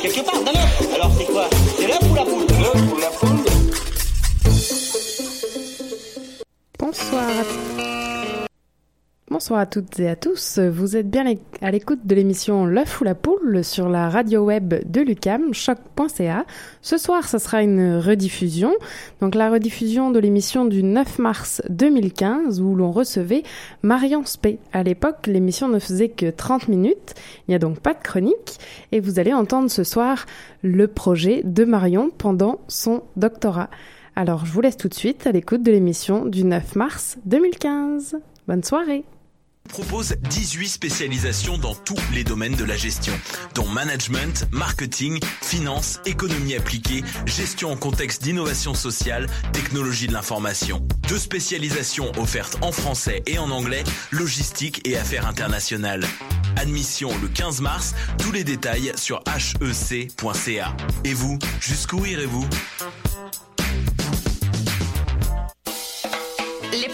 Quelque part, œuf. Alors c'est quoi? À toutes et à tous. Vous êtes bien à l'écoute de l'émission L'œuf ou la poule sur la radio web de Lucam, choc.ca. Ce soir, ce sera une rediffusion. Donc la rediffusion de l'émission du 9 mars 2015 où l'on recevait Marion Spey. À l'époque, l'émission ne faisait que 30 minutes. Il n'y a donc pas de chronique. Et vous allez entendre ce soir le projet de Marion pendant son doctorat. Alors, je vous laisse tout de suite à l'écoute de l'émission du 9 mars 2015. Bonne soirée propose 18 spécialisations dans tous les domaines de la gestion, dont management, marketing, finance, économie appliquée, gestion en contexte d'innovation sociale, technologie de l'information. Deux spécialisations offertes en français et en anglais, logistique et affaires internationales. Admission le 15 mars, tous les détails sur hec.ca. Et vous, jusqu'où irez-vous?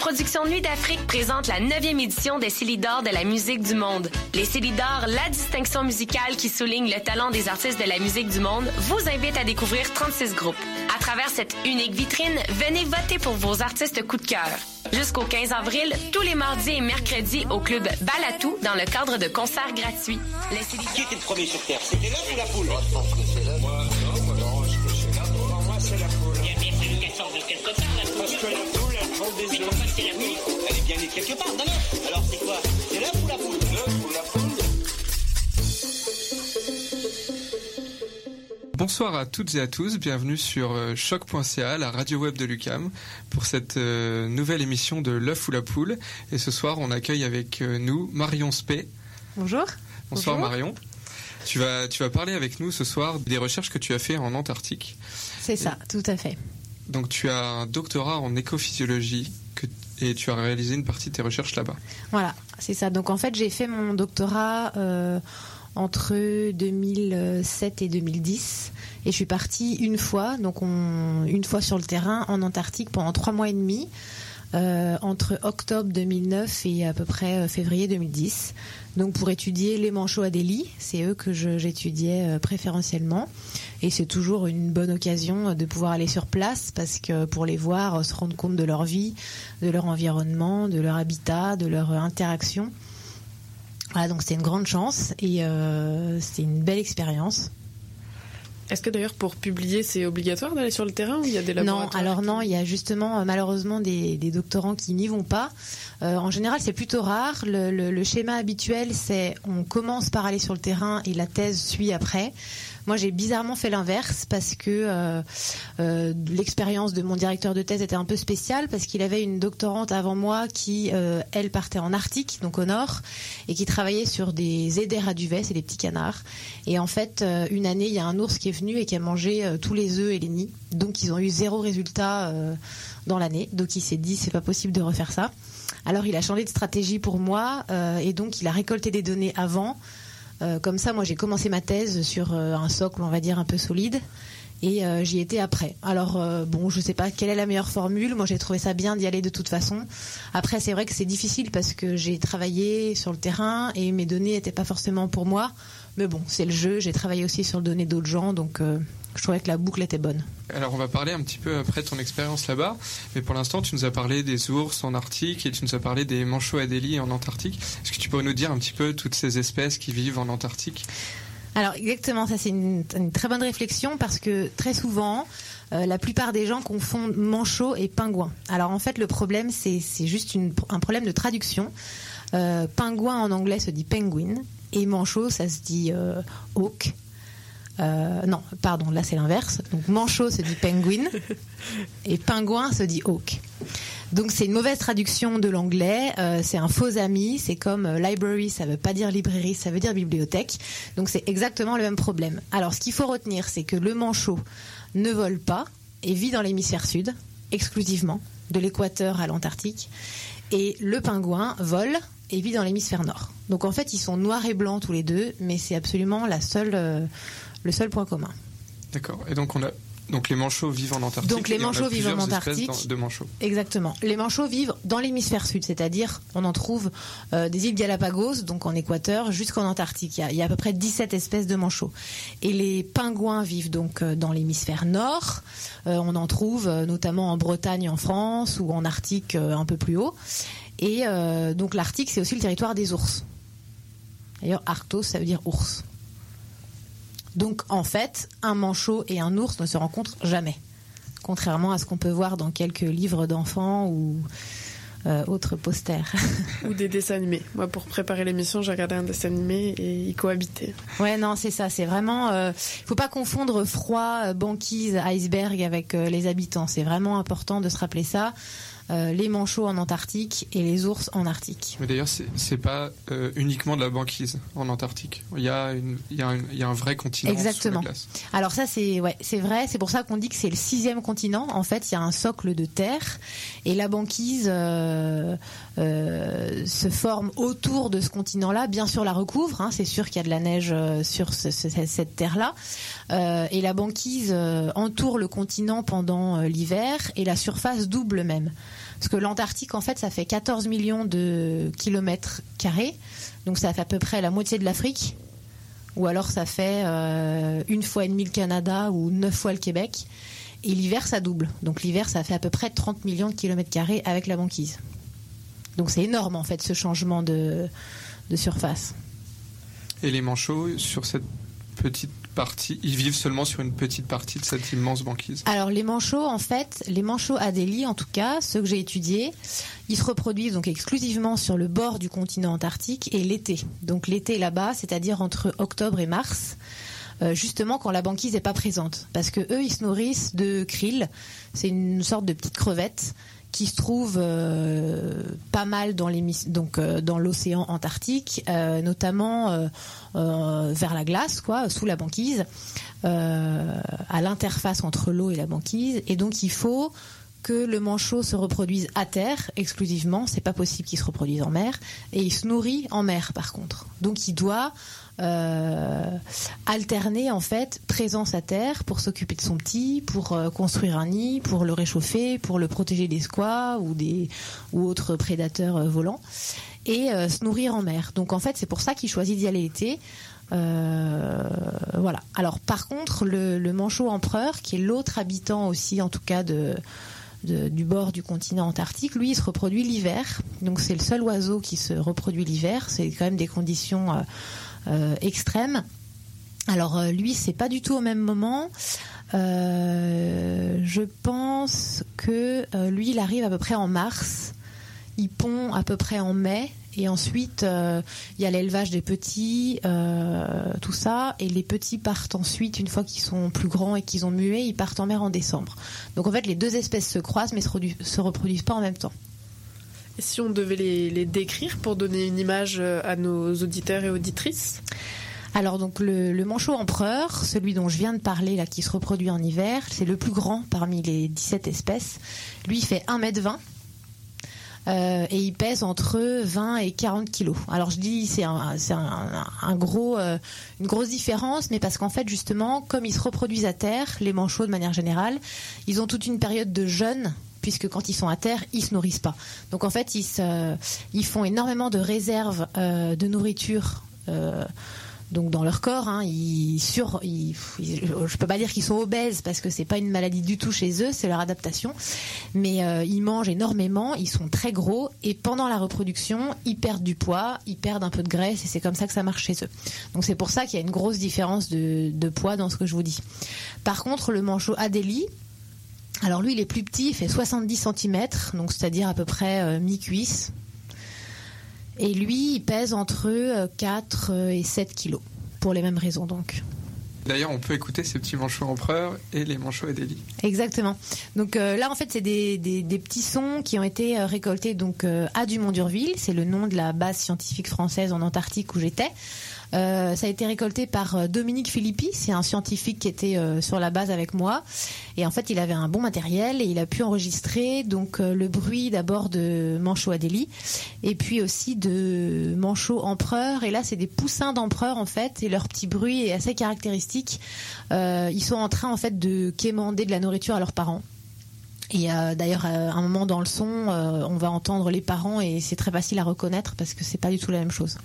Productions Nuit d'Afrique présentent la 9e édition des Célidors de la musique du monde. Les Célidors, la distinction musicale qui souligne le talent des artistes de la musique du monde, vous invite à découvrir 36 groupes. À travers cette unique vitrine, venez voter pour vos artistes coup de cœur. Jusqu'au 15 avril, tous les mardis et mercredis au club Balatou dans le cadre de concerts gratuits. Les Célidors... Qui était le premier sur Terre? C'était l'œuf ou la poule? Moi, je pense que c'est l'œuf. Moi, non, moi, non, je pense que c'est. Pour moi, c'est la poule. Il y a bien fallu qu'elle sorte de quelque part, la poule. Des Mais œufs. pourquoi c'est la nuit Elle est bien née quelque part, d'un œuf. Alors c'est quoi? C'est l'œuf ou la poule? L'œuf ou la poule? Bonsoir à toutes et à tous, bienvenue sur euh, choc.ca, la radio web de Lucam, pour cette euh, nouvelle émission de l'œuf ou la poule. Et ce soir, on accueille avec euh, nous Marion Spey. Bonjour. Bonsoir Bonjour. Marion. Tu vas, tu vas parler avec nous ce soir des recherches que tu as fait en Antarctique. C'est ça, tout à fait. Donc tu as un doctorat en écophysiologie que, et tu as réalisé une partie de tes recherches là-bas. Voilà, c'est ça. Donc en fait, j'ai fait mon doctorat euh, entre 2007 et 2010. Et je suis partie une fois, donc on, une fois sur le terrain en Antarctique pendant trois mois et demi, euh, entre octobre 2009 et à peu près euh, février 2010. Donc pour étudier les manchots Adélie, c'est eux que j'étudiais euh, préférentiellement. Et c'est toujours une bonne occasion de pouvoir aller sur place parce que pour les voir, euh, se rendre compte de leur vie, de leur environnement, de leur habitat, de leur euh, interaction. Voilà, donc c'était une grande chance et euh, c'était une belle expérience. Est-ce que d'ailleurs pour publier c'est obligatoire d'aller sur le terrain ou il y a des Non, laboratoires alors non, il y a justement euh, malheureusement des, des doctorants qui n'y vont pas. Euh, en général, c'est plutôt rare. Le, le- le schéma habituel, c'est on commence par aller sur le terrain et la thèse suit après. Moi, j'ai bizarrement fait l'inverse parce que euh, euh, l'expérience de mon directeur de thèse était un peu spéciale parce qu'il avait une doctorante avant moi qui, euh, elle, partait en Arctique, donc au nord, et qui travaillait sur des éders à duvet, c'est des petits canards. Et en fait, une année, il y a un ours qui est venu et qui a mangé tous les œufs et les nids. Donc, ils ont eu zéro résultat dans l'année. Donc, il s'est dit, c'est pas possible de refaire ça. Alors, il a changé de stratégie pour moi et donc il a récolté des données avant. Euh, comme ça, moi, j'ai commencé ma thèse sur euh, un socle, on va dire, un peu solide. Et euh, j'y étais après. Alors bon, je sais pas quelle est la meilleure formule. Moi, j'ai trouvé ça bien d'y aller de toute façon. Après, c'est vrai que c'est difficile parce que j'ai travaillé sur le terrain et mes données n'étaient pas forcément pour moi. Mais bon, c'est le jeu. J'ai travaillé aussi sur le données d'autres gens, donc euh, je trouvais que la boucle était bonne. Alors on va parler un petit peu après de ton expérience là-bas, mais pour l'instant tu nous as parlé des ours en Arctique et tu nous as parlé des manchots adélie en Antarctique. Est-ce que tu peux nous dire un petit peu toutes ces espèces qui vivent en Antarctique? Alors exactement, ça c'est une, une très bonne réflexion parce que très souvent, euh, la plupart des gens confondent manchot et pingouin. Alors en fait, le problème c'est c'est juste une- un problème de traduction. Euh, pingouin en anglais se dit penguin et manchot ça se dit euh, hawk. Euh, non, pardon, là c'est l'inverse. Donc manchot se dit penguin et pingouin se dit hawk. Donc c'est une mauvaise traduction de l'anglais, euh, c'est un faux ami, c'est comme euh, library, ça veut pas dire librairie, ça veut dire bibliothèque. Donc c'est exactement le même problème. Alors ce qu'il faut retenir, c'est que le manchot ne vole pas et vit dans l'hémisphère sud, exclusivement, de l'équateur à l'Antarctique. Et le pingouin vole et vit dans l'hémisphère nord. Donc en fait, ils sont noirs et blancs tous les deux, mais c'est absolument la seule, euh, le seul point commun. D'accord. Et donc on a donc les manchots vivent en Antarctique. Donc, les manchots vivent en Antarctique. de manchots. Exactement. Les manchots vivent dans l'hémisphère sud, c'est-à-dire on en trouve euh, des îles Galapagos, donc en Équateur, jusqu'en Antarctique. Il y, a, il y a à peu près 17 espèces de manchots. Et les pingouins vivent donc euh, dans l'hémisphère nord. Euh, on en trouve notamment en Bretagne, en France, ou en Arctique un peu plus haut. Et euh, donc l'Arctique, c'est aussi le territoire des ours. D'ailleurs, Arctos, ça veut dire ours. Donc en fait, un manchot et un ours ne se rencontrent jamais contrairement à ce qu'on peut voir dans quelques livres d'enfants ou euh, autres posters. Ou des dessins animés. Moi, pour préparer l'émission, j'ai regardé un dessin animé et ils cohabitaient. ouais, non, c'est ça. C'est vraiment. Euh, faut pas confondre froid, euh, banquise, iceberg avec les habitants. C'est vraiment important de se rappeler ça. Euh, les manchots en Antarctique et les ours en Arctique. Mais d'ailleurs, c'est pas euh, uniquement de la banquise en Antarctique. Il y a, une, il y a, une- il y a un vrai continent Exactement. sous la glace. Alors ça c'est ouais c'est vrai c'est pour ça qu'on dit que c'est le sixième continent en fait il y a un socle de terre et la banquise euh, se forme autour de ce continent là bien sûr la recouvre hein, c'est sûr qu'il y a de la neige sur ce- ce- cette terre là et la banquise entoure le continent pendant l'hiver et la surface double même parce que l'Antarctique en fait ça fait 14 millions de kilomètres carrés donc ça fait à peu près la moitié de l'Afrique ou alors ça fait euh, une fois et demi le Canada ou neuf fois le Québec. Et l'hiver, ça double. Donc l'hiver, ça fait à peu près 30 millions de kilomètres carrés avec la banquise. Donc c'est énorme en fait ce changement de, de surface. Et les manchots, sur cette petite ils vivent seulement sur une petite partie de cette immense banquise. Alors les manchots, en fait, les manchots Adélie, en tout cas, ceux que j'ai étudiés, ils se reproduisent donc exclusivement sur le bord du continent antarctique et l'été. Donc l'été là-bas, c'est-à-dire entre octobre et mars, euh, justement quand la banquise n'est pas présente, parce que eux, ils se nourrissent de krill. C'est une sorte de petite crevette qui se trouve euh, pas mal dans donc euh, dans l'océan Antarctique, euh, notamment vers la glace, quoi, sous la banquise, à l'interface entre l'eau et la banquise. Et donc il faut que le manchot se reproduise à terre exclusivement. C'est pas possible qu'il se reproduise en mer. Et il se nourrit en mer, par contre. Donc il doit alterner en fait présence à terre pour s'occuper de son petit, pour euh, construire un nid, pour le réchauffer, pour le protéger des squats ou des ou autres prédateurs euh, volants et euh, se nourrir en mer. Donc en fait c'est pour ça qu'il choisit d'y aller l'été. Euh, voilà. Alors par contre le, le manchot empereur qui est l'autre habitant aussi en tout cas de du bord du continent antarctique, lui, il se reproduit l'hiver. Donc c'est le seul oiseau qui se reproduit l'hiver. C'est quand même des conditions euh, euh, extrêmes. Alors euh, lui, c'est pas du tout au même moment. Je pense que lui, il arrive à peu près en mars. Il pond à peu près en mai. Et ensuite, euh, il y a l'élevage des petits, euh, tout ça. Et les petits partent ensuite, une fois qu'ils sont plus grands et qu'ils ont mué, ils partent en mer en décembre. Donc en fait, les deux espèces se croisent, mais se, se reproduisent pas en même temps. Et si on devait les, les décrire pour donner une image euh, à nos auditeurs et auditrices? Alors donc le, le manchot empereur, celui dont je viens de parler là, qui se reproduit en hiver, c'est le plus grand parmi les 17 espèces. Lui, il fait 1m20. Euh, et il pèse entre 20 et 40 kilos. Alors je dis c'est un, gros, euh, une grosse différence, mais parce qu'en fait justement, comme ils se reproduisent à terre, les manchots de manière générale, ils ont toute une période de jeûne puisque quand ils sont à terre, ils se nourrissent pas. Donc en fait, ils, font énormément de réserves euh, de nourriture. Donc dans leur corps, hein, ils sur, je peux pas dire qu'ils sont obèses parce que c'est pas une maladie du tout chez eux, c'est leur adaptation. Mais euh, ils mangent énormément, ils sont très gros et pendant la reproduction, ils perdent du poids, ils perdent un peu de graisse et c'est comme ça que ça marche chez eux. Donc c'est pour ça qu'il y a une grosse différence de, de poids dans ce que je vous dis. Par contre, le manchot Adélie, alors lui, il est plus petit, il fait 70 cm, donc c'est-à-dire à peu près euh, mi-cuisse. Et lui, il pèse entre euh, 4 et 7 kilos, pour les mêmes raisons donc. D'ailleurs, on peut écouter ces petits manchots empereurs et les manchots Adélie. Exactement. Donc euh, là, en fait, c'est des, des, des petits sons qui ont été euh, récoltés donc euh, à Dumont-Durville. C'est le nom de la base scientifique française en Antarctique où j'étais. Euh, ça a été récolté par euh, Dominique Philippi, c'est un scientifique qui était euh, sur la base avec moi. Et en fait, il avait un bon matériel et il a pu enregistrer donc le bruit d'abord de manchot Adélie et puis aussi de manchot empereur. Et là, c'est des poussins d'empereur en fait et leur petit bruit est assez caractéristique. Ils sont en train en fait de quémander de la nourriture à leurs parents. Et d'ailleurs, à un moment dans le son, on va entendre les parents et c'est très facile à reconnaître parce que c'est pas du tout la même chose.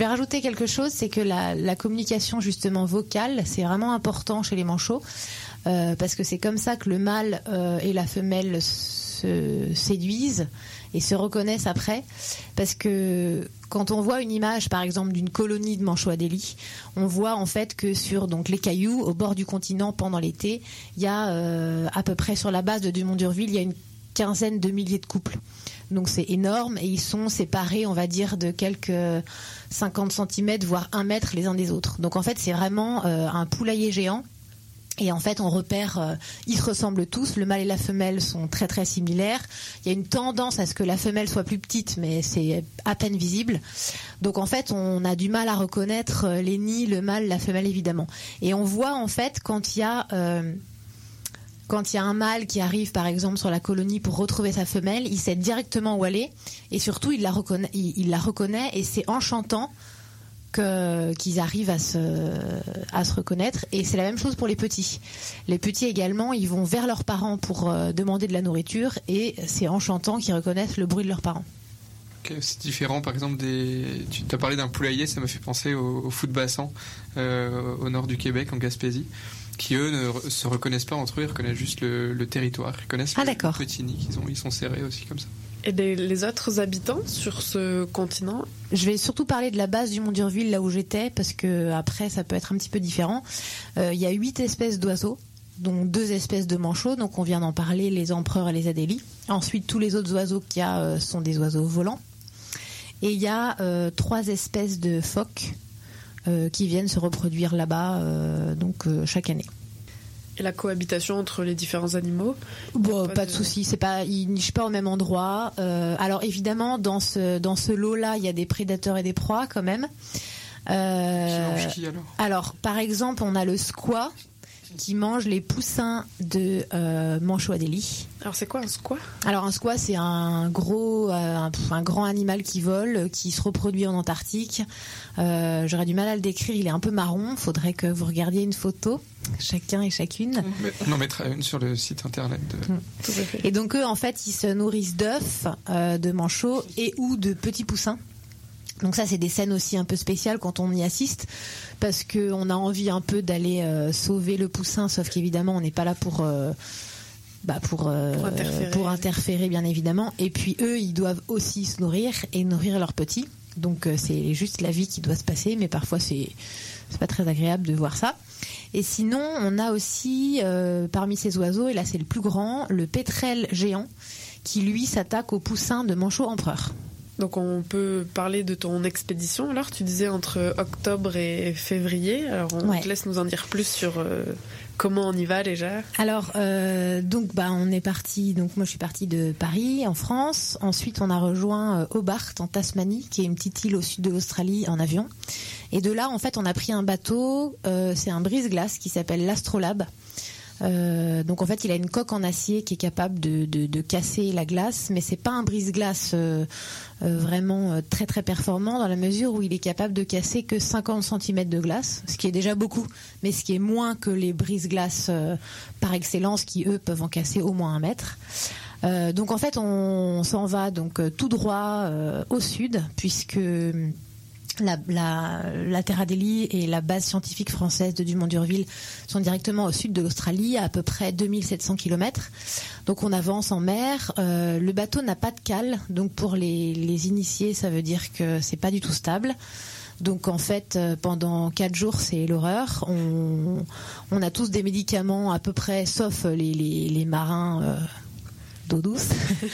Vais rajouter quelque chose, c'est que la, communication justement vocale, c'est vraiment important chez les manchots, euh, parce que c'est comme ça que le mâle euh, et la femelle se séduisent et se reconnaissent après, parce que quand on voit une image, par exemple, d'une colonie de manchots Adélie, on voit en fait que sur les cailloux au bord du continent pendant l'été, il y a euh, à peu près sur la base de Dumont-Durville, il y a une quinzaine de milliers de couples. Donc c'est énorme et ils sont séparés, on va dire, de quelques 50 cm, voire 1 mètre les uns des autres. Donc en fait, c'est vraiment euh, un poulailler géant. Et en fait, on repère, euh, ils se ressemblent tous. Le mâle et la femelle sont très très similaires. Il y a une tendance à ce que la femelle soit plus petite, mais c'est à peine visible. Donc en fait, on a du mal à reconnaître euh, les nids, le mâle, la femelle évidemment. Et on voit en fait quand il y a quand il y a un mâle qui arrive par exemple sur la colonie pour retrouver sa femelle, il sait directement où est et surtout il la reconnaît, et c'est en chantant qu'ils arrivent à se reconnaître et c'est la même chose pour les petits. Les petits également, ils vont vers leurs parents pour euh, demander de la nourriture et c'est en chantant qu'ils reconnaissent le bruit de leurs parents. C'est différent, par exemple, des. Tu as parlé d'un poulailler, ça me fait penser au, au foot bassin euh, au nord du Québec, en Gaspésie, qui eux ne se reconnaissent pas entre eux, ils reconnaissent juste le, le territoire, ils reconnaissent Ah, le, petit nid, ils, ont, ils sont serrés aussi comme ça. Et les, les autres habitants sur ce continent? Je vais surtout parler de la base du Mont d'Urville, là où j'étais, parce que après ça peut être un petit peu différent. Euh, Il y a huit espèces d'oiseaux, dont deux espèces de manchots, donc on vient d'en parler, les empereurs et les adélies. Ensuite, tous les autres oiseaux qu'il y a euh, sont des oiseaux volants. Et il y a euh, trois espèces de phoques qui viennent se reproduire là-bas euh, donc euh, chaque année. Et la cohabitation entre les différents animaux Bon, pas pas, de, de- souci, c'est pas, ils nichent pas au même endroit. Euh, alors évidemment, dans ce dans ce lot-là, il y a des prédateurs et des proies quand même. Qui Euh, mange qui alors? alors, par exemple, on a le squat qui mange les poussins de euh, Manchot Adélie. Alors c'est quoi un squat? Alors un squat, c'est un gros, euh, un, un grand animal qui vole, qui se reproduit en Antarctique. Euh, J'aurais du mal à le décrire. Il est un peu marron. Faudrait que vous regardiez une photo, chacun et chacune. Mais On en mettra une sur le site internet. De... Tout à fait. Et donc eux, en fait, ils se nourrissent d'œufs, euh, de manchots et ou de petits poussins. Donc ça, c'est des scènes aussi un peu spéciales quand on y assiste, parce que on a envie un peu d'aller euh, sauver le poussin, sauf qu'évidemment, on n'est pas là pour euh, bah pour euh, Pour interférer. pour interférer, bien évidemment. Et puis eux, ils doivent aussi se nourrir et nourrir leurs petits. Donc c'est juste la vie qui doit se passer, mais parfois c'est c'est pas très agréable de voir ça. Et sinon, on a aussi parmi ces oiseaux, et là c'est le plus grand, le pétrel géant, qui lui s'attaque aux poussins de manchot empereur. Donc on peut parler de ton expédition. Alors tu disais entre octobre et février. Alors on Ouais. te laisse nous en dire plus sur euh, comment on y va déjà. Alors euh, donc bah on est parti donc moi je suis partie de Paris en France. Ensuite on a rejoint euh, Hobart en Tasmanie qui est une petite île au sud de l'Australie en avion. Et de là en fait on a pris un bateau. euh, c'est un brise-glace qui s'appelle l'Astrolabe. Euh, donc en fait, il a une coque en acier qui est capable de, casser la glace, mais c'est pas un brise-glace euh, euh, vraiment très très performant dans la mesure où il est capable de casser que 50 cm de glace, ce qui est déjà beaucoup, mais ce qui est moins que les brise-glaces par excellence qui eux peuvent en casser au moins un mètre. Donc en fait, on, s'en va donc tout droit au sud puisque la, la, la Terra Delhi et la base scientifique française de Dumont-Durville sont directement au sud de l'Australie, à à peu près 2700 km. Donc on avance en mer. Euh, le bateau n'a pas de cale, donc pour les, les initiés, ça veut dire que c'est pas du tout stable. Donc en fait, euh, pendant quatre jours, c'est l'horreur. On, on a tous des médicaments à peu près, sauf les, les, les marins. euh, d'eau douce.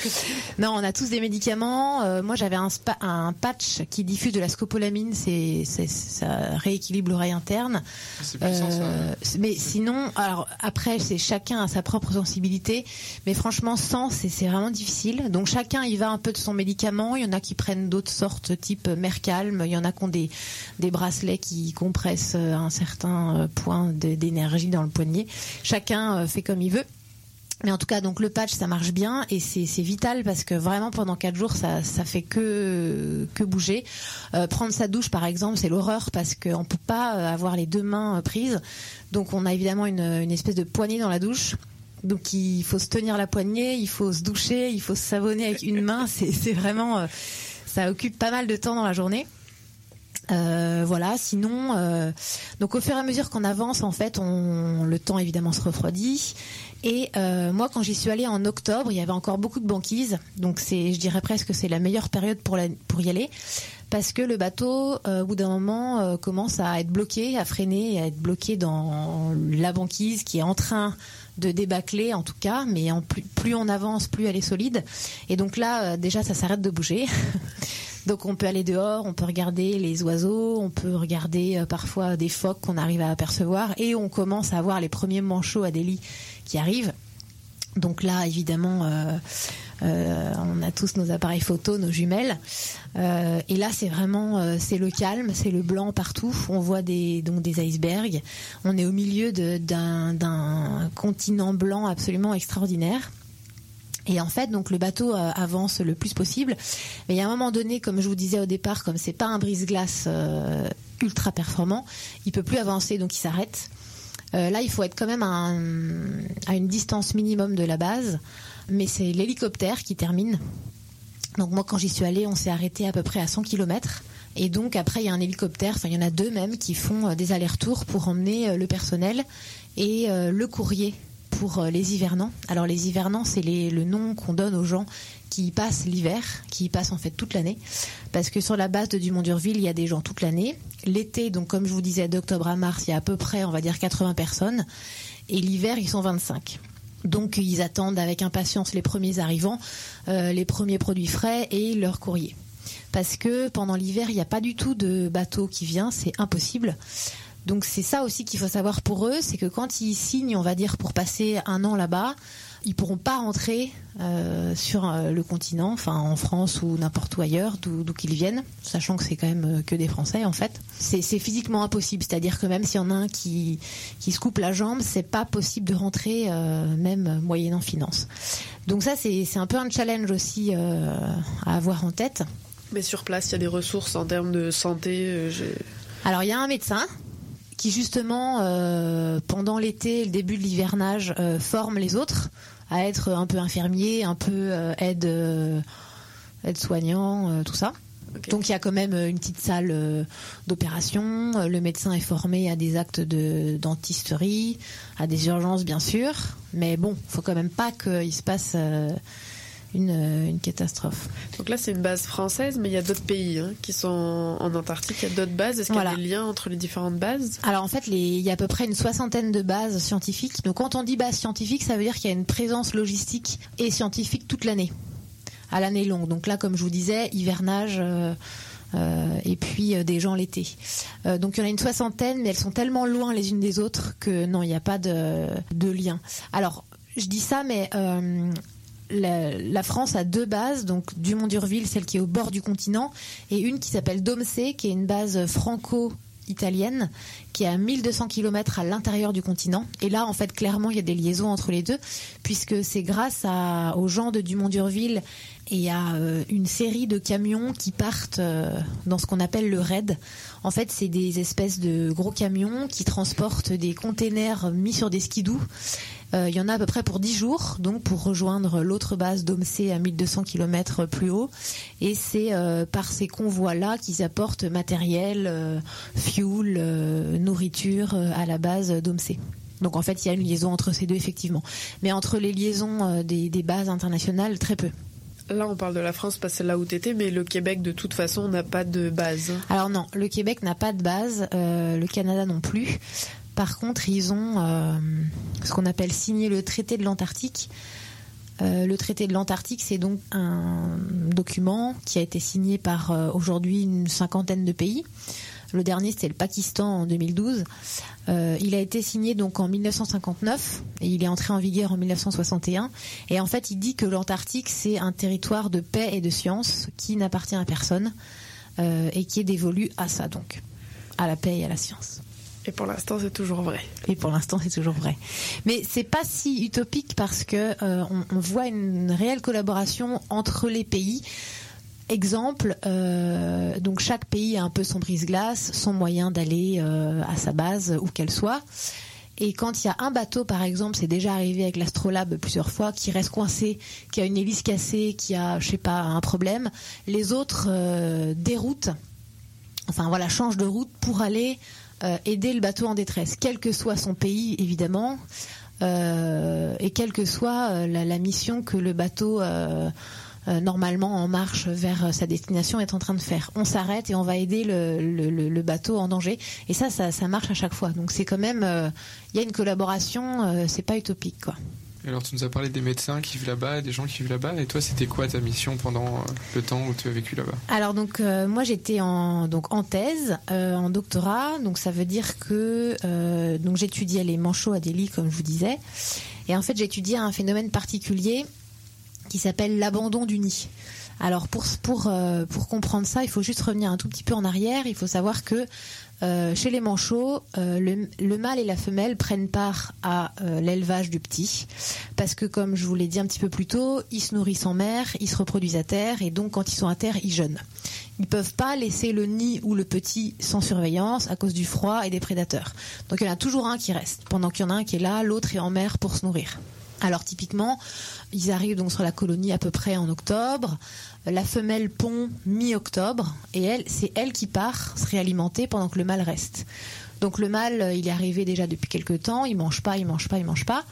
non, on a tous des médicaments. Euh, moi, j'avais un, spa- un patch qui diffuse de la scopolamine, c'est, ça rééquilibre l'oreille interne. Ça. Euh, mais sinon, alors après, c'est chacun a sa propre sensibilité. Mais franchement, sans, c'est, c'est vraiment difficile. Donc chacun y va un peu de son médicament. Il y en a qui prennent d'autres sortes, type Mercalm. Il y en a qui ont des, des bracelets qui compressent euh, un certain point d'énergie dans le poignet. Chacun fait comme il veut. Mais en tout cas, donc le patch, ça marche bien et c'est vital parce que vraiment pendant quatre jours, ça ça fait que que bouger. Euh, prendre sa douche, par exemple, c'est l'horreur parce qu'on peut pas euh, avoir les deux mains euh, prises. Donc on a évidemment une espèce de poignée dans la douche. Donc il faut se tenir la poignée, il faut se doucher, il faut se savonner avec une main. C'est vraiment ça occupe pas mal de temps dans la journée. Voilà. Sinon, donc au fur et à mesure qu'on avance, en fait, on, le temps évidemment se refroidit. Et euh, moi, quand j'y suis allée en octobre, il y avait encore beaucoup de banquises. Donc je dirais presque, que c'est la meilleure période pour y aller, parce que le bateau, euh, au bout d'un moment, euh, commence à être bloqué, à freiner, à être bloqué dans la banquise qui est en train de débâcler en tout cas, mais plus, plus on avance, plus elle est solide. Et donc là, déjà, ça s'arrête de bouger. Donc on peut aller dehors, on peut regarder les oiseaux, on peut regarder parfois des phoques qu'on arrive à apercevoir et on commence à voir les premiers manchots à Delhi qui arrivent. Donc là, évidemment, euh, euh, on a tous nos appareils photo, nos jumelles. Euh, et là, c'est vraiment, c'est le calme, c'est le blanc partout. On voit des donc des icebergs. On est au milieu d'un continent blanc absolument extraordinaire. Et en fait, donc le bateau avance le plus possible. Mais il y a un moment donné, comme je vous disais au départ, comme c'est pas un brise-glace ultra performant, il peut plus avancer, donc il s'arrête. Euh, là, il faut être quand même à, un- à une distance minimum de la base, mais c'est l'hélicoptère qui termine. Donc moi, quand j'y suis allée, on s'est arrêté à peu près à 100 km. Et donc après, il y a un hélicoptère, enfin il y en a deux même, qui font euh, des allers-retours pour emmener euh, le personnel et le courrier pour les hivernants. Alors les hivernants, c'est le nom qu'on donne aux gens qui y passent l'hiver, qui y passent en fait toute l'année. Parce que sur la base de Dumont-Durville, il y a des gens toute l'année. L'été, donc comme je vous disais, d'octobre à mars, il y a à peu près, on va dire, 80 personnes. Et l'hiver, ils sont 25. Donc ils attendent avec impatience les premiers arrivants, euh, les premiers produits frais et leur courrier. parce que pendant l'hiver, il n'y a pas du tout de bateau qui vient, c'est impossible. Donc c'est ça aussi qu'il faut savoir pour eux, c'est que quand ils signent, on va dire, pour passer un an là-bas, ils pourront pas rentrer euh, sur euh, le continent, enfin en France ou n'importe où ailleurs, d'où qu'ils viennent, sachant que c'est quand même euh, que des Français en fait. C'est physiquement impossible, c'est-à-dire que même s'il y en a un qui qui se coupe la jambe, c'est pas possible de rentrer, euh, même moyennant finance. Donc ça c'est un peu un challenge aussi euh, à avoir en tête. Mais sur place, il y a des ressources en termes de santé. Alors il y a un médecin qui justement euh, pendant l'été, le début de l'hivernage, euh, forme les autres à être un peu infirmier, un peu euh, aide euh, aide soignant, euh, tout ça. Donc il y a quand même une petite salle d'opération. Le médecin est formé à des actes de dentisterie, à des urgences bien sûr, mais bon, faut quand même pas qu'il se passe une, euh, une catastrophe. Donc là, c'est une base française, mais il y a d'autres pays hein, qui sont en Antarctique. Il y a d'autres bases. Est-ce qu'il y a des liens entre les différentes bases? Alors en fait, les- il y a à peu près une soixantaine de bases scientifiques. Donc quand on dit base scientifique, ça veut dire qu'il y a une présence logistique et scientifique toute l'année, à l'année longue. Donc là, comme je vous disais, hivernage. euh, euh, et puis euh, des gens l'été. Euh, donc il y en a une soixantaine, mais elles sont tellement loin les unes des autres que non, il n'y a pas de, de lien. Alors je dis ça, mais la, France a deux bases, donc Dumont d'Urville, celle qui est au bord du continent, et une qui s'appelle Domsé, qui est une base franco italienne qui est à 1200 km à l'intérieur du continent et là en fait clairement il y a des liaisons entre les deux puisque c'est grâce aux gens de Dumont d'Urville et à euh, une série de camions qui partent euh, dans ce qu'on appelle le raid. En fait, c'est des espèces de gros camions qui transportent des containers mis sur des skidoo. Euh, Il y en a à peu près pour 10 jours, donc pour rejoindre l'autre base d'Omsé à 1200 km plus haut. Et c'est euh, par ces convois-là qu'ils apportent matériel, euh, fuel, nourriture à la base d'Omsé. Donc en fait, il y a une liaison entre ces deux, effectivement. Mais entre les liaisons des, des bases internationales, très peu. Là, on parle de la France parce que c'est là où t'étais, mais le Québec, de toute façon, n'a pas de base. Alors non, le Québec n'a pas de base, euh, le Canada non plus. Par contre, ils ont euh, ce qu'on appelle signé le traité de l'Antarctique. Euh, le traité de l'Antarctique, c'est donc un document qui a été signé par euh, aujourd'hui une cinquantaine de pays. Le dernier, c'était le Pakistan en 2012. Euh, il a été signé donc en 1959 et il est entré en vigueur en 1961. Et en fait, il dit que l'Antarctique, c'est un territoire de paix et de science qui n'appartient à personne et qui est dévolu à ça donc, à la paix et à la science. Et pour l'instant, c'est toujours vrai. Et pour l'instant, c'est toujours vrai. Mais c'est pas si utopique parce que euh, on, voit une réelle collaboration entre les pays. Exemple, euh, donc chaque pays a un peu son brise-glace, son moyen d'aller euh, à sa base où qu'elle soit. Et quand il y a un bateau, par exemple, c'est déjà arrivé avec l'Astrolabe plusieurs fois, qui reste coincé, qui a une hélice cassée, qui a, je sais pas, un problème, les autres déroutent, enfin voilà, changent de route pour aller euh, aider le bateau en détresse, quel que soit son pays, évidemment, euh, et quelle que soit euh, la, mission que le bateau normalement en marche vers sa destination est en train de faire. On s'arrête et on va aider le, bateau en danger. Et ça, ça, marche à chaque fois. Donc c'est quand même, il y a une collaboration, c'est pas utopique quoi. Alors, tu nous as parlé des médecins qui vivent là-bas, des gens qui vivent là-bas. Et toi, c'était quoi ta mission pendant euh, le temps où tu as vécu là-bas? Alors donc euh, moi j'étais en donc en thèse, euh, en doctorat, donc ça veut dire que donc j'étudiais les manchots à Delhi comme je vous disais, et en fait j'étudiais un phénomène particulier qui s'appelle l'abandon du nid. Alors pour pour pour comprendre ça, il faut juste revenir un tout petit peu en arrière. Il faut savoir que euh, chez les manchots, euh, le, le mâle et la femelle prennent part à euh, l'élevage du petit, parce que comme je vous l'ai dit un petit peu plus tôt, ils se nourrissent en mer, ils se reproduisent à terre, et donc quand ils sont à terre, ils jeûnent. Ils peuvent pas laisser le nid ou le petit sans surveillance à cause du froid et des prédateurs. Donc il y en a toujours un qui reste. Pendant qu'il y en a un qui est là, l'autre est en mer pour se nourrir. Alors typiquement, ils arrivent donc sur la colonie à peu près en octobre. La femelle pond mi-octobre et elle, c'est elle qui part se réalimenter pendant que le mâle reste. Donc le mâle, euh, il est arrivé déjà depuis quelques temps, il mange pas, il mange pas, il mange pas.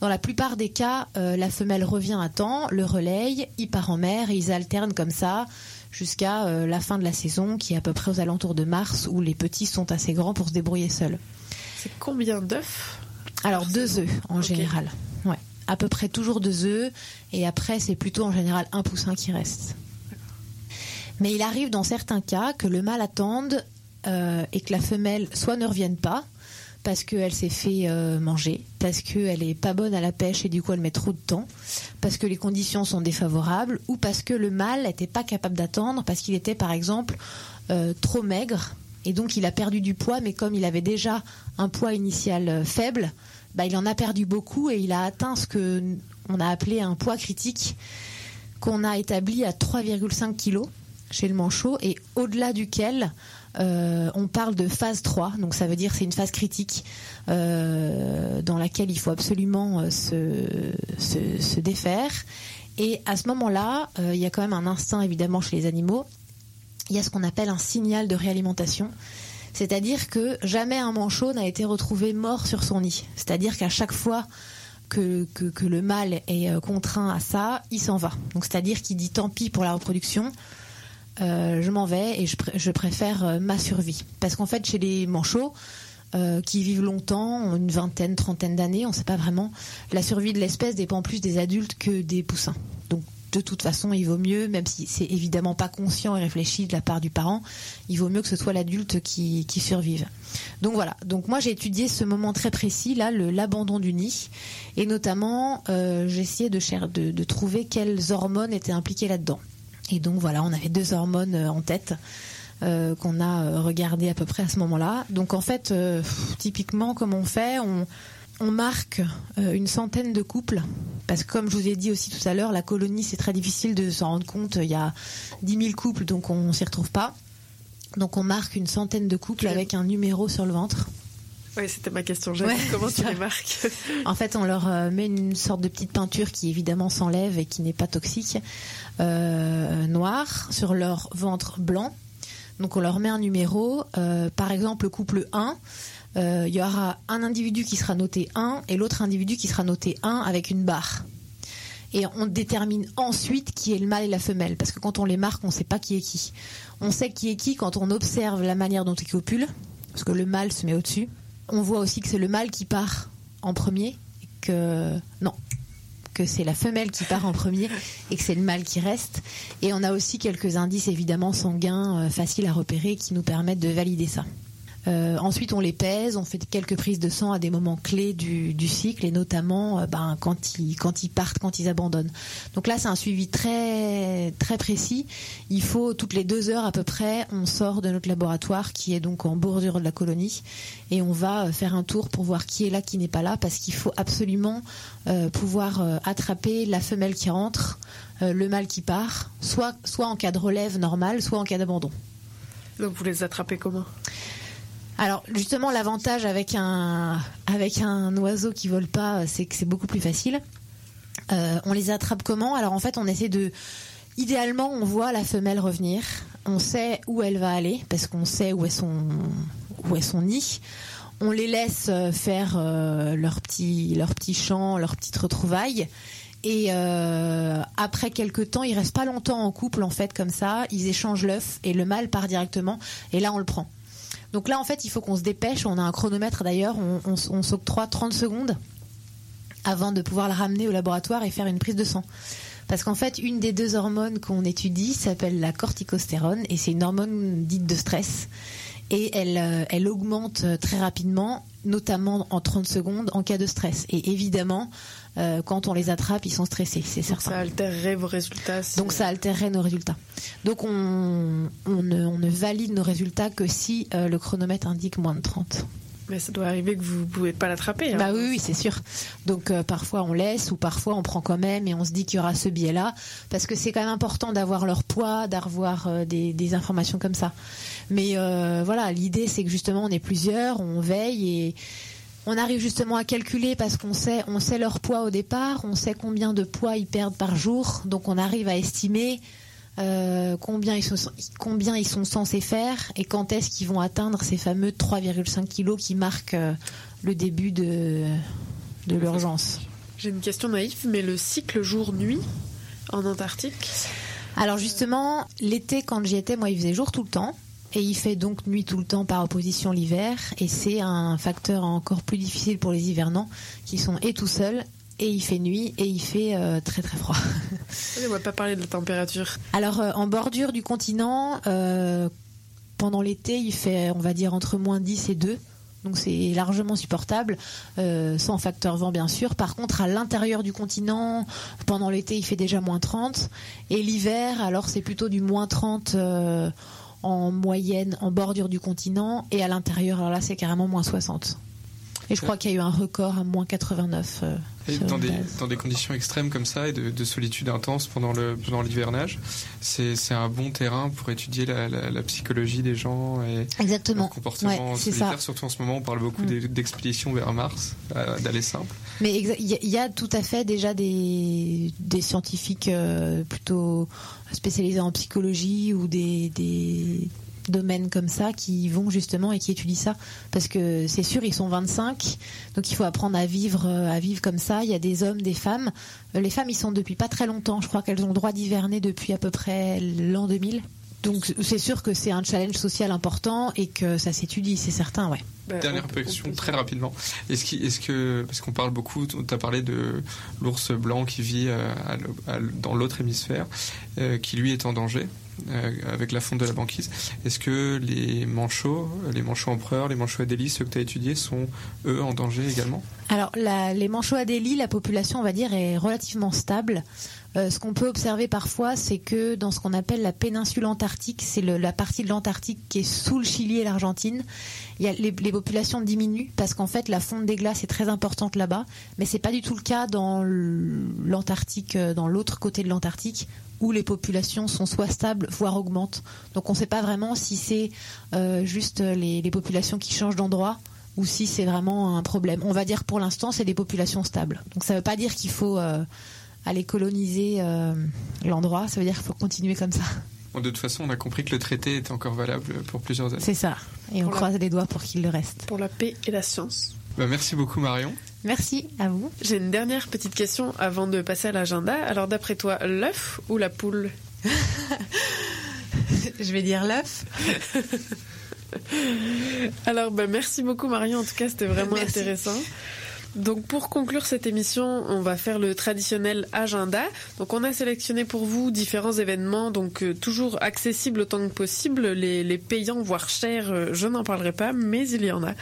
Dans la plupart des cas, euh, la femelle revient à temps, le relaye, il part en mer et ils alternent comme ça jusqu'à euh, la fin de la saison qui est à peu près aux alentours de mars où les petits sont assez grands pour se débrouiller seuls. C'est combien d'œufs? Alors deux œufs en général. Ouais. À peu près toujours deux œufs et après c'est plutôt en général un poussin qui reste. Mais il arrive dans certains cas que le mâle attende euh, et que la femelle soit ne revienne pas parce qu'elle s'est fait euh, manger, parce qu'elle est pas bonne à la pêche et du coup elle met trop de temps, parce que les conditions sont défavorables ou parce que le mâle n'était pas capable d'attendre parce qu'il était par exemple euh, trop maigre et donc il a perdu du poids mais comme il avait déjà un poids initial faible, bah, il en a perdu beaucoup et il a atteint ce que on a appelé un poids critique qu'on a établi à 3,5 kg chez le manchot et au-delà duquel euh, on parle de phase 3, donc ça veut dire c'est une phase critique euh, dans laquelle il faut absolument euh, se, se, défaire. Et à ce moment-là, il y a quand même un instinct évidemment chez les animaux. Il y a ce qu'on appelle un signal de réalimentation. C'est-à-dire que jamais un manchot n'a été retrouvé mort sur son nid. C'est-à-dire qu'à chaque fois que, le mâle est euh, contraint à ça, il s'en va. Donc c'est-à-dire qu'il dit tant pis pour la reproduction, euh, je m'en vais et je, je préfère euh, ma survie. Parce qu'en fait, chez les manchots, qui vivent longtemps, une vingtaine, trentaine d'années, on ne sait pas vraiment, la survie de l'espèce dépend plus des adultes que des poussins. Donc de toute façon, il vaut mieux, même si c'est évidemment pas conscient et réfléchi de la part du parent, il vaut mieux que ce soit l'adulte qui, survive. Donc voilà. Moi j'ai étudié ce moment très précis là, l'abandon du nid, et notamment euh, j'ai essayé de, de, trouver quelles hormones étaient impliquées là-dedans. Et donc voilà, on avait deux hormones euh, en tête euh, qu'on a regardé à peu près à ce moment-là. Donc en fait, typiquement, comme on fait, on, on marque euh, une centaine de couples. Parce que comme je vous ai dit aussi tout à l'heure, la colonie, c'est très difficile de s'en rendre compte. Il y a 10 000 couples, donc on s'y retrouve pas. Donc on marque une centaine de couples avec un numéro sur le ventre. Oui, c'était ma question. Ouais, comment tu les marques? En fait, on leur euh, met une sorte de petite peinture qui évidemment s'enlève et qui n'est pas toxique, euh, noire, sur leur ventre blanc. Donc on leur met un numéro. Euh, par exemple, le couple 1, euh, il y aura un individu qui sera noté 1 et l'autre individu qui sera noté 1 avec une barre. Et on détermine ensuite qui est le mâle et la femelle. Parce que quand on les marque, on ne sait pas qui est qui. On sait qui est qui quand on observe la manière dont ils copulent. Parce que le mâle se met au-dessus. On voit aussi que c'est le mâle qui part en premier. Et que. Non. Que c'est la femelle qui part en premier et que c'est le mâle qui reste. Et on a aussi quelques indices évidemment sanguins euh, faciles à repérer qui nous permettent de valider ça. Euh, ensuite, on les pèse, on fait quelques prises de sang à des moments clés du, cycle et notamment euh, ben, quand, ils, partent, quand ils abandonnent. Donc là, c'est un suivi très très précis. Il faut toutes les deux heures à peu près, on sort de notre laboratoire qui est donc en bordure de la colonie et on va euh, faire un tour pour voir qui est là, qui n'est pas là, parce qu'il faut absolument pouvoir attraper la femelle qui rentre, le mâle qui part, soit soit en cas de relève normale, soit en cas d'abandon. Donc vous les attrapez comment? Alors justement l'avantage avec un oiseau qui vole pas, c'est que c'est beaucoup plus facile. Euh, on les attrape comment? Alors en fait on essaie de idéalement on voit la femelle revenir, on sait où elle va aller parce qu'on sait où est son où est son nid. On les laisse euh, faire euh, leur petit leur petit chant, leur petite retrouvaille. Et après quelques temps, ils restent pas longtemps en couple en fait comme ça. Ils échangent l'œuf et le mâle part directement. Et là, on le prend. Donc là, en fait, il faut qu'on se dépêche. On a un chronomètre d'ailleurs. On, s'octroie 30 secondes avant de pouvoir le ramener au laboratoire et faire une prise de sang. Parce qu'en fait, une des deux hormones qu'on étudie s'appelle la corticostérone et c'est une hormone dite de stress. Et elle, euh, augmente euh, très rapidement, notamment en 30 secondes en cas de stress. Et évidemment, euh, quand on les attrape, ils sont stressés, c'est certain. ça altérerait vos résultats. si- Donc ça altérerait nos résultats. Donc on, on, ne, on ne valide nos résultats que si euh, le chronomètre indique moins de 30. Mais ça doit arriver que vous pouvez pas l'attraper. hein. Bah oui, oui, c'est sûr. Donc euh, parfois on laisse ou parfois on prend quand même et on se dit qu'il y aura ce biais-là parce que c'est quand même important d'avoir leur poids, d'avoir euh, des, des informations comme ça. Mais euh, voilà, l'idée c'est que justement on est plusieurs, on veille et on arrive justement à calculer parce qu'on sait, on sait leur poids au départ, on sait combien de poids ils perdent par jour, donc on arrive à estimer euh, combien, ils sont, combien ils sont censés faire et quand est-ce qu'ils vont atteindre ces fameux 3,5 kilos qui marquent euh, le début de, de l'urgence. J'ai une question naïve, mais le cycle jour-nuit en Antarctique, Alors justement, l'été quand j'y étais, moi il faisait jour tout le temps. Et il fait donc nuit tout le temps par opposition l'hiver. Et c'est un facteur encore plus difficile pour les hivernants qui sont et tout seuls et il fait nuit et il fait euh, très très froid. On va pas parler de la température. Alors euh, en bordure du continent, euh, pendant l'été, il fait, on va dire, entre moins 10 et 2. Donc c'est largement supportable, sans facteur vent bien sûr. Par contre, à l'intérieur du continent, pendant l'été, il fait déjà moins 30. Et l'hiver, alors c'est plutôt du moins 30 euh, en moyenne en bordure du continent. Et à l'intérieur, alors là, c'est carrément moins 60. Et je crois qu'il y a eu un record à moins 89. euh, Et dans, des, base. dans des conditions extrêmes comme ça et de, de solitude intense pendant le pendant l'hivernage, c'est c'est un bon terrain pour étudier la, la, la psychologie des gens et Exactement. leur comportement Ouais, c'est solitaire. ça. Surtout en ce moment, on parle beaucoup Mm. des- d'expéditions vers Mars, euh, d'aller simple. Mais il y, y a tout à fait déjà des, des scientifiques euh, plutôt spécialisés en psychologie ou des, des domaines comme ça qui vont justement et qui étudient ça. Parce que c'est sûr ils sont 25 donc il faut apprendre à vivre euh, à vivre comme ça. Il y a des hommes des femmes. Euh, les femmes ils sont depuis pas très longtemps. Je crois qu'elles ont le droit d'hiverner depuis à peu près l'an 2000 donc c'est sûr que c'est un challenge social important et que ça s'étudie c'est certain ouais. Dernière question, très rapidement. Est-ce qu'il- est-ce que, parce qu'on parle beaucoup, tu as parlé de l'ours blanc qui vit euh, à à dans l'autre hémisphère, euh, qui lui est en danger avec la fonte de la banquise. Est-ce que les manchots, les manchots empereurs, les manchots Adélie, ceux que tu as étudiés, sont eux en danger également? Alors, les manchots Adélie, la population, on va dire, est relativement stable. Euh, ce qu'on peut observer parfois, c'est que dans ce qu'on appelle la péninsule antarctique, c'est la partie de l'Antarctique qui est sous le Chili et l'Argentine, les, les populations diminuent parce qu'en fait la fonte des glaces est très importante là-bas, mais c'est pas du tout le cas dans l'Antarctique, euh, dans l'autre côté de l'Antarctique où les populations sont soit stables, voire augmentent. Donc on ne sait pas vraiment si c'est euh, juste les, les populations qui changent d'endroit ou si c'est vraiment un problème. On va dire pour l'instant c'est des populations stables. Donc ça ne veut pas dire qu'il faut euh, aller coloniser euh, l'endroit, ça veut dire qu'il faut continuer comme ça. Bon, De toute façon, on a compris que le traité est encore valable pour plusieurs années. C'est ça. Et on Pour la- croise les doigts pour qu'il le reste. Pour la paix et la science. Bah, merci beaucoup Marion. Merci à vous. J'ai une dernière petite question avant de passer à l'agenda. Alors d'après toi, l'œuf ou la poule? Je vais dire l'œuf. Alors bah, merci beaucoup Marion, en tout cas c'était vraiment Merci. intéressant. Donc pour conclure cette émission, on va faire le traditionnel agenda. Donc on a sélectionné pour vous différents événements, donc euh, toujours accessibles autant que possible. Les, les payants, voire chers, euh, je n'en parlerai pas, mais il y en a.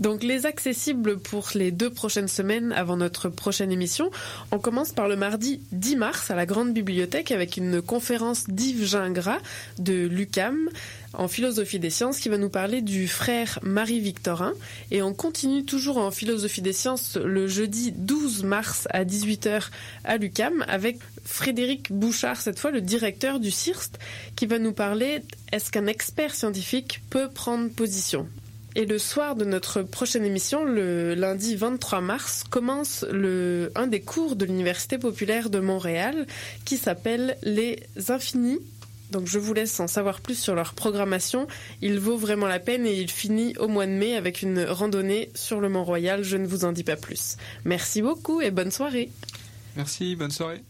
Donc les accessibles pour les deux prochaines semaines avant notre prochaine émission. On commence par le mardi 10 mars à la Grande Bibliothèque avec une conférence d'Yves Gingras de l'UCAM en philosophie des sciences qui va nous parler du frère Marie-Victorin. Et on continue toujours en philosophie des sciences le jeudi 12 mars à 18h à l'UCAM avec Frédéric Bouchard, cette fois le directeur du CIRST, qui va nous parler est-ce qu'un expert scientifique peut prendre position et le soir de notre prochaine émission, le lundi 23 mars, commence un des cours de l'Université populaire de Montréal qui s'appelle Les Infinis donc je vous laisse en savoir plus sur leur programmation. Il vaut vraiment la peine et il finit au mois de mai avec une randonnée sur le Mont Royal. Je ne vous en dis pas plus. Merci beaucoup et bonne soirée. Merci, bonne soirée.